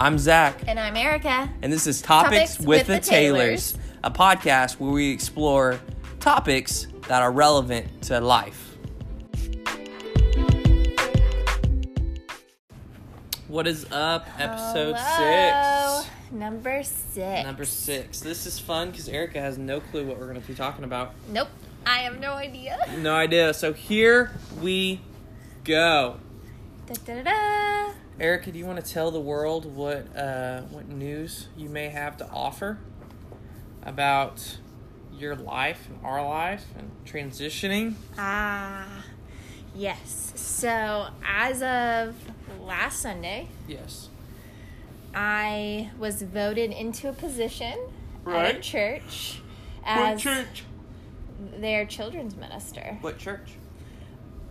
I'm Zach, And I'm Erica. and this is Topics, Topics with, with the, the Taylors, Taylors. a podcast where we explore topics that are relevant to life. What is up? Episode Hello. six. Number six. Number six. This is fun because Erica has no clue what we're going to be talking about. Nope. I have no idea. No idea. So here we go. Da, da, da, da. Erica, do you want to tell the world what uh, what news you may have to offer about your life and our life and transitioning? Ah, yes. So, as of last Sunday, Yes. I was voted into a position at a Right. church What church? their children's minister What church?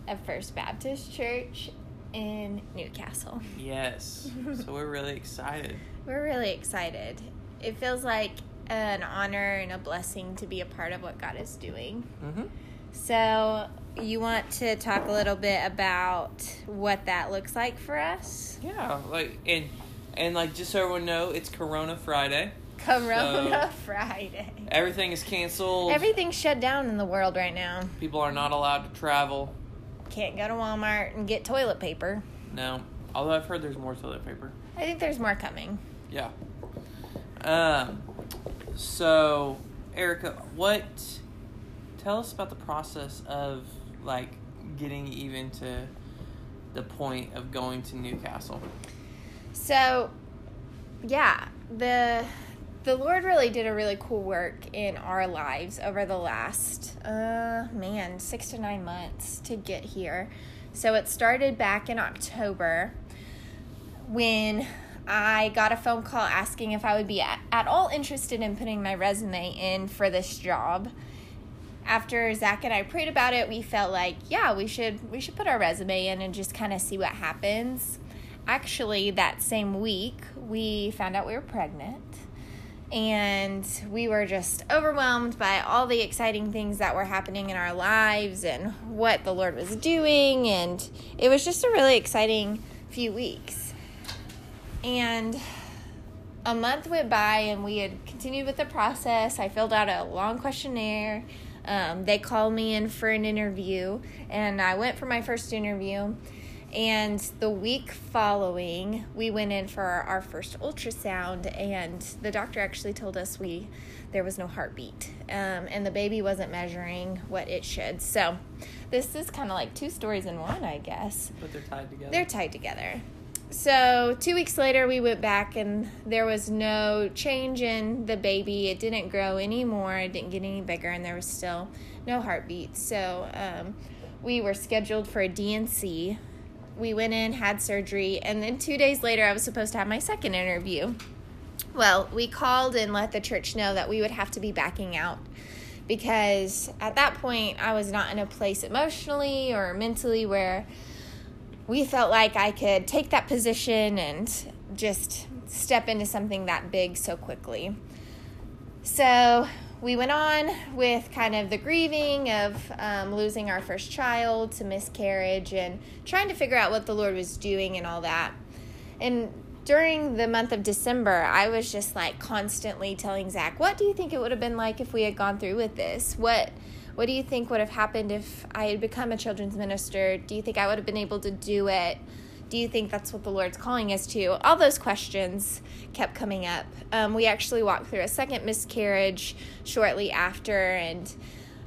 at First Baptist Church in Newcastle. Yes. so we're really excited. We're really excited. It feels like an honor and a blessing to be a part of what God is doing. Mm-hmm. So, you want to talk a little bit about what that looks like for us? Yeah, like and and like just so everyone know, it's Corona Friday. Corona Friday. Everything is canceled. Everything's shut down in the world right now. People are not allowed to travel. Can't go to Walmart and get toilet paper. No. Although I've heard there's more toilet paper. I think there's more coming. Yeah. Um. So, Erica, what? Tell us about the process of like getting even to the point of going to Newcastle. So, yeah, the the Lord really did a really cool work in our lives over the last uh man, 6 to 9 months to get here. So it started back in October when I got a phone call asking if I would be at, at all interested in putting my resume in for this job. After Zach and I prayed about it, we felt like, yeah, we should we should put our resume in and just kind of see what happens. Actually, that same week, we found out we were pregnant. And we were just overwhelmed by all the exciting things that were happening in our lives and what the Lord was doing. And it was just a really exciting few weeks. And a month went by and we had continued with the process. I filled out a long questionnaire. Um, they called me in for an interview, and I went for my first interview. And the week following, we went in for our first ultrasound, and the doctor actually told us we there was no heartbeat, um, and the baby wasn't measuring what it should. So, this is kind of like two stories in one, I guess. But they're tied together. They're tied together. So, two weeks later, we went back and there was no change in the baby. It didn't grow anymore, it didn't get any bigger, and there was still no heartbeat. So, um, we were scheduled for a D&C. We went in, had surgery, and then two days later, I was supposed to have my second interview. Well, we called and let the church know that we would have to be backing out because at that point, I was not in a place emotionally or mentally where we felt like I could take that position and just step into something that big so quickly. So we went on with kind of the grieving of um, losing our first child to miscarriage and trying to figure out what the Lord was doing and all that. And during the month of December, I was just like constantly telling Zach, "What do you think it would have been like if we had gone through with this? What what do you think would have happened if I had become a children's minister? Do you think I would have been able to do it? Do you think that's what the Lord's calling us to? All those questions kept coming up. Um, we actually walked through a second miscarriage shortly after, and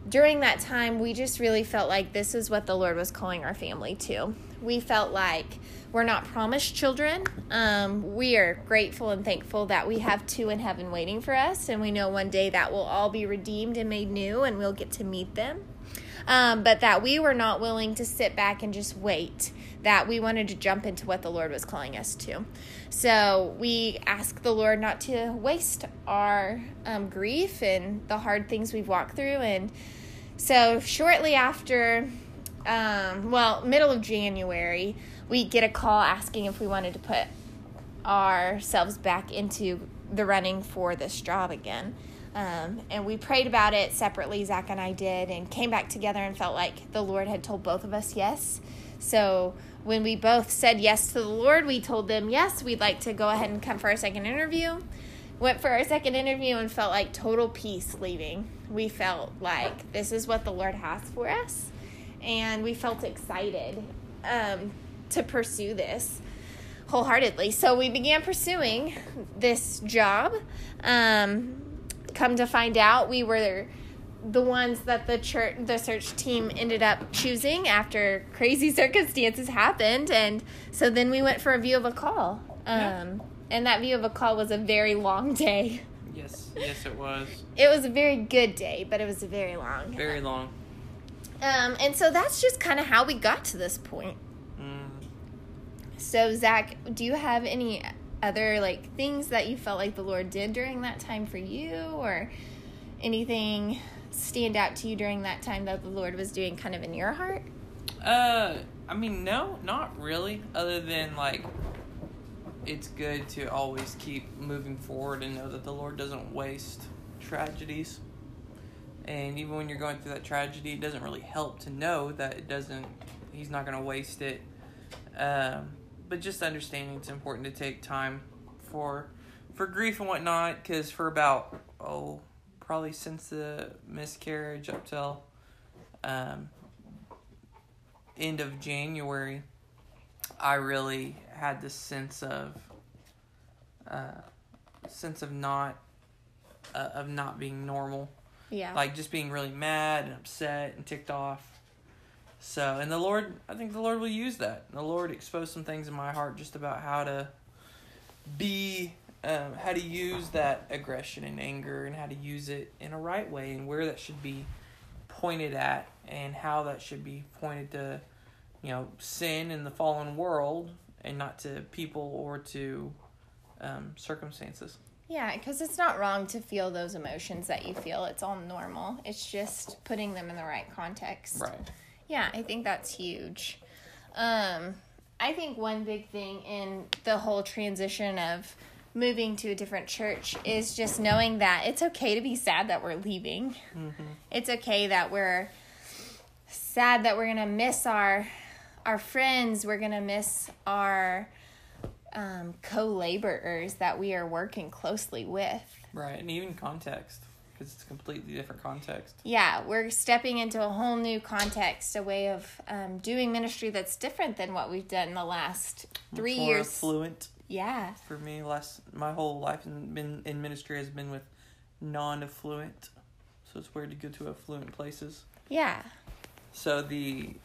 during that time, we just really felt like this is what the Lord was calling our family to. We felt like we're not promised children. Um, we are grateful and thankful that we have two in heaven waiting for us, and we know one day that will all be redeemed and made new, and we'll get to meet them. Um, but that we were not willing to sit back and just wait, that we wanted to jump into what the Lord was calling us to. So we asked the Lord not to waste our um, grief and the hard things we've walked through. And so shortly after, um, well, middle of January, we get a call asking if we wanted to put ourselves back into the running for this job again. Um, and we prayed about it separately, Zach and I did, and came back together and felt like the Lord had told both of us yes. So when we both said yes to the Lord, we told them, yes, we'd like to go ahead and come for our second interview. Went for our second interview and felt like total peace leaving. We felt like this is what the Lord has for us. And we felt excited um, to pursue this wholeheartedly. So we began pursuing this job. Um, come to find out, we were the ones that the church the search team ended up choosing after crazy circumstances happened. And so then we went for a view of a call. Um, yeah. and that view of a call was a very long day. Yes yes it was. It was a very good day but it was a very long very long. Um, and so that's just kind of how we got to this point. Mm. so zach do you have any other like things that you felt like the lord did during that time for you or anything stand out to you during that time that the Lord was doing kind of in your heart? Uh, I mean, no, not really. Other than like, it's good to always keep moving forward and know that the Lord doesn't waste tragedies. And even when you're going through that tragedy, it doesn't really help to know that it doesn't. He's not going to waste it. Um, but just understanding it's important to take time for for grief and whatnot. Because for about oh probably since the miscarriage up till um, end of January, I really had this sense of uh, sense of not uh, of not being normal. Yeah. Like just being really mad and upset and ticked off. So, and the Lord, I think the Lord will use that. The Lord exposed some things in my heart just about how to be um, how to use that aggression and anger and how to use it in a right way and where that should be pointed at and how that should be pointed to you know sin in the fallen world and not to people or to um, circumstances. Yeah because it's not wrong to feel those emotions that you feel. It's all normal. It's just putting them in the right context. Right yeah i think that's huge um, i think one big thing in the whole transition of moving to a different church is just knowing that it's okay to be sad that we're leaving. Mm-hmm. It's okay that we're sad that we're gonna miss our our friends. We're gonna miss our um, co-laborers that we are working closely with. Right, and even context because it's a completely different context. Yeah, we're stepping into a whole new context, a way of um, doing ministry that's different than what we've done in the last three Much years. Fluent. Yeah. For me, last my whole life in been in ministry has been with non-affluent, so it's weird to go to affluent places. Yeah. So the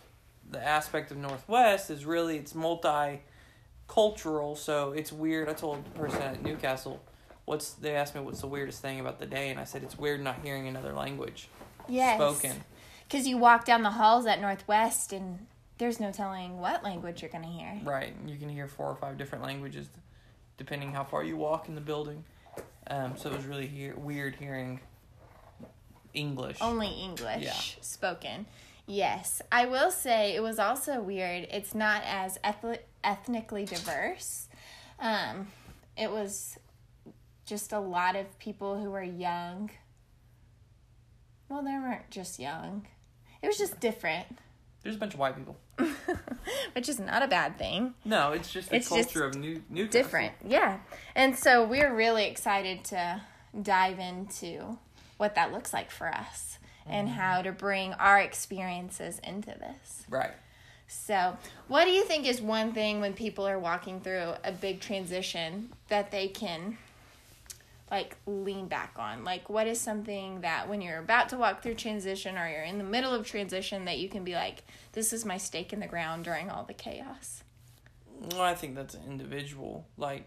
the aspect of Northwest is really it's multi-cultural, so it's weird. I told the person at Newcastle, what's they asked me what's the weirdest thing about the day, and I said it's weird not hearing another language yes. spoken. Because you walk down the halls at Northwest and there's no telling what language you're going to hear. Right. You can hear four or five different languages depending how far you walk in the building. Um, so it was really hear- weird hearing English. Only English yeah. spoken. Yes. I will say it was also weird. It's not as eth- ethnically diverse. Um, it was just a lot of people who were young. Well, they weren't just young. It was just different. There's a bunch of white people. Which is not a bad thing. No, it's just the it's culture just of new new different. Yeah. And so we're really excited to dive into what that looks like for us mm-hmm. and how to bring our experiences into this. Right. So, what do you think is one thing when people are walking through a big transition that they can like lean back on? Like what is something that when you're about to walk through transition or you're in the middle of transition that you can be like this is my stake in the ground during all the chaos? Well, I think that's an individual. Like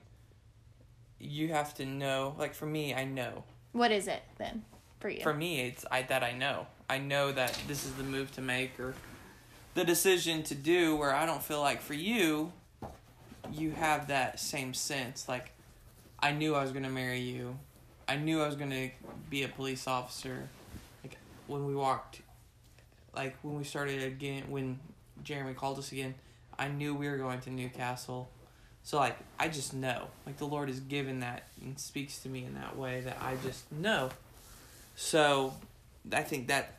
you have to know, like for me, I know. What is it then for you? For me, it's I that I know. I know that this is the move to make or the decision to do where I don't feel like for you you have that same sense like I knew I was gonna marry you. I knew I was gonna be a police officer. Like when we walked, like when we started again, when Jeremy called us again, I knew we were going to Newcastle. So like I just know, like the Lord has given that and speaks to me in that way that I just know. So I think that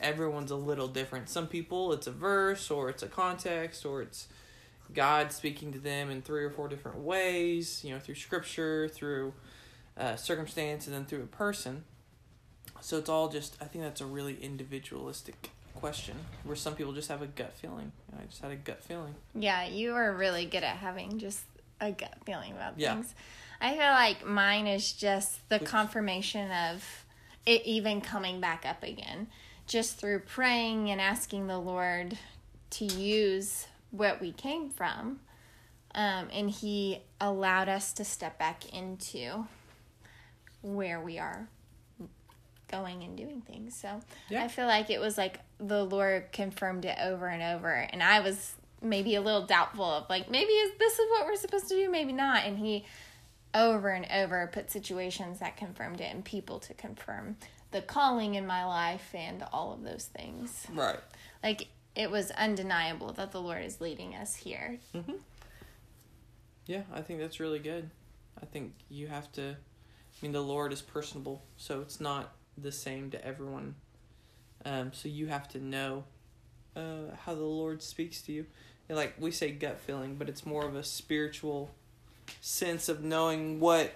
everyone's a little different. Some people it's a verse or it's a context or it's God speaking to them in three or four different ways, you know, through scripture, through uh, circumstance, and then through a person. So it's all just, I think that's a really individualistic question where some people just have a gut feeling. I just had a gut feeling. Yeah, you are really good at having just a gut feeling about Yeah. things. I feel like mine is just the confirmation of it even coming back up again, just through praying and asking the Lord to use what we came from. Um, and He allowed us to step back into where we are going and doing things. So Yeah. I feel like it was like the Lord confirmed it over and over, and I was maybe a little doubtful of like maybe is this is what we're supposed to do, maybe not, and He over and over put situations that confirmed it and people to confirm the calling in my life and all of those things. Right. Like it was undeniable that the Lord is leading us here. Yeah, I think that's really good. I think you have to. I mean, the Lord is personable, so it's not the same to everyone. Um, so you have to know uh, how the Lord speaks to you. And like we say, gut feeling, but it's more of a spiritual sense of knowing what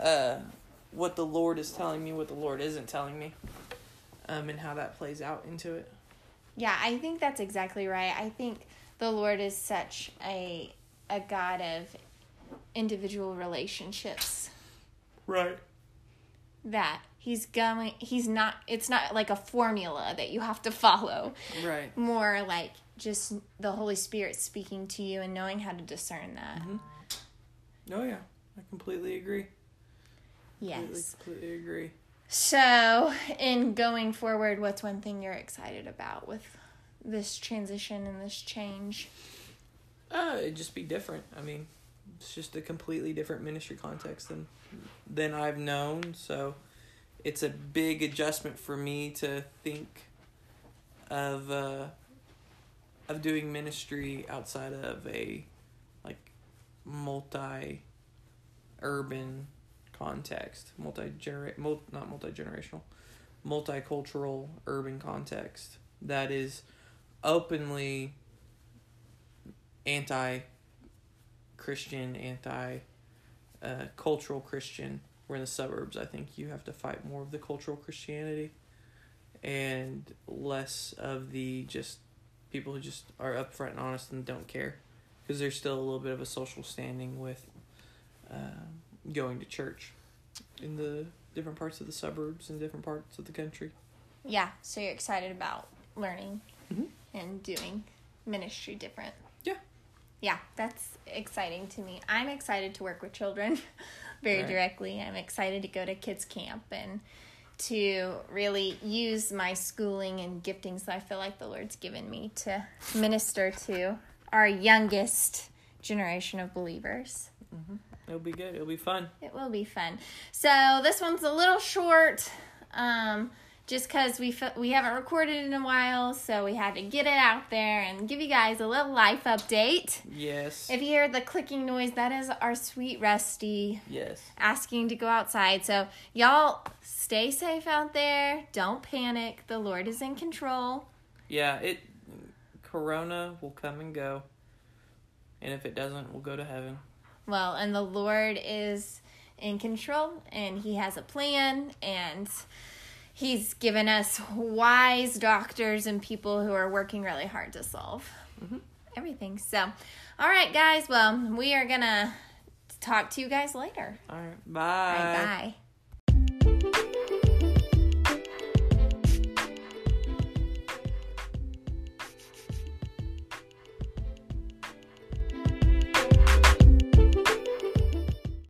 uh, what the Lord is telling me, what the Lord isn't telling me, um, and how that plays out into it. Yeah, I think that's exactly right. I think the Lord is such a a God of individual relationships Right. that he's going he's not it's not like a formula that you have to follow. Right. More like just the Holy Spirit speaking to you and knowing how to discern that. Mm-hmm. Oh yeah, I completely agree. Completely, Yes. completely agree. So, in going forward, what's one thing you're excited about with this transition and this change? Uh, it'd just be different. I mean, it's just a completely different ministry context than than I've known. So, it's a big adjustment for me to think of uh, of doing ministry outside of a like multi urban context, multi mul- not multi generational, multicultural urban context that is openly anti Christian, anti uh, cultural Christian. We're in the suburbs. I think you have to fight more of the cultural Christianity and less of the just people who just are upfront and honest and don't care because there's still a little bit of a social standing with uh, going to church in the different parts of the suburbs and different parts of the country. Yeah, so you're excited about learning Mhm. and doing ministry different. Yeah. Yeah, that's exciting to me. I'm excited to work with children very Right. directly. I'm excited to go to kids camp and to really use my schooling and giftings that I feel like the Lord's given me to minister to our youngest generation of believers. It'll be good. It'll be fun. It will be fun. So this one's a little short, um, just because we we haven't recorded in a while, so we had to get it out there and give you guys a little life update. Yes. If you hear the clicking noise, that is our sweet Rusty yes. asking to go outside. So y'all stay safe out there. Don't panic. The Lord is in control. Yeah, it corona will come and go. And if it doesn't, we'll go to heaven. Well, and the Lord is in control and He has a plan and He's given us wise doctors and people who are working really hard to solve mm-hmm. everything. So, all right, guys. Well, we are going to talk to you guys later. All right. Bye. right, bye.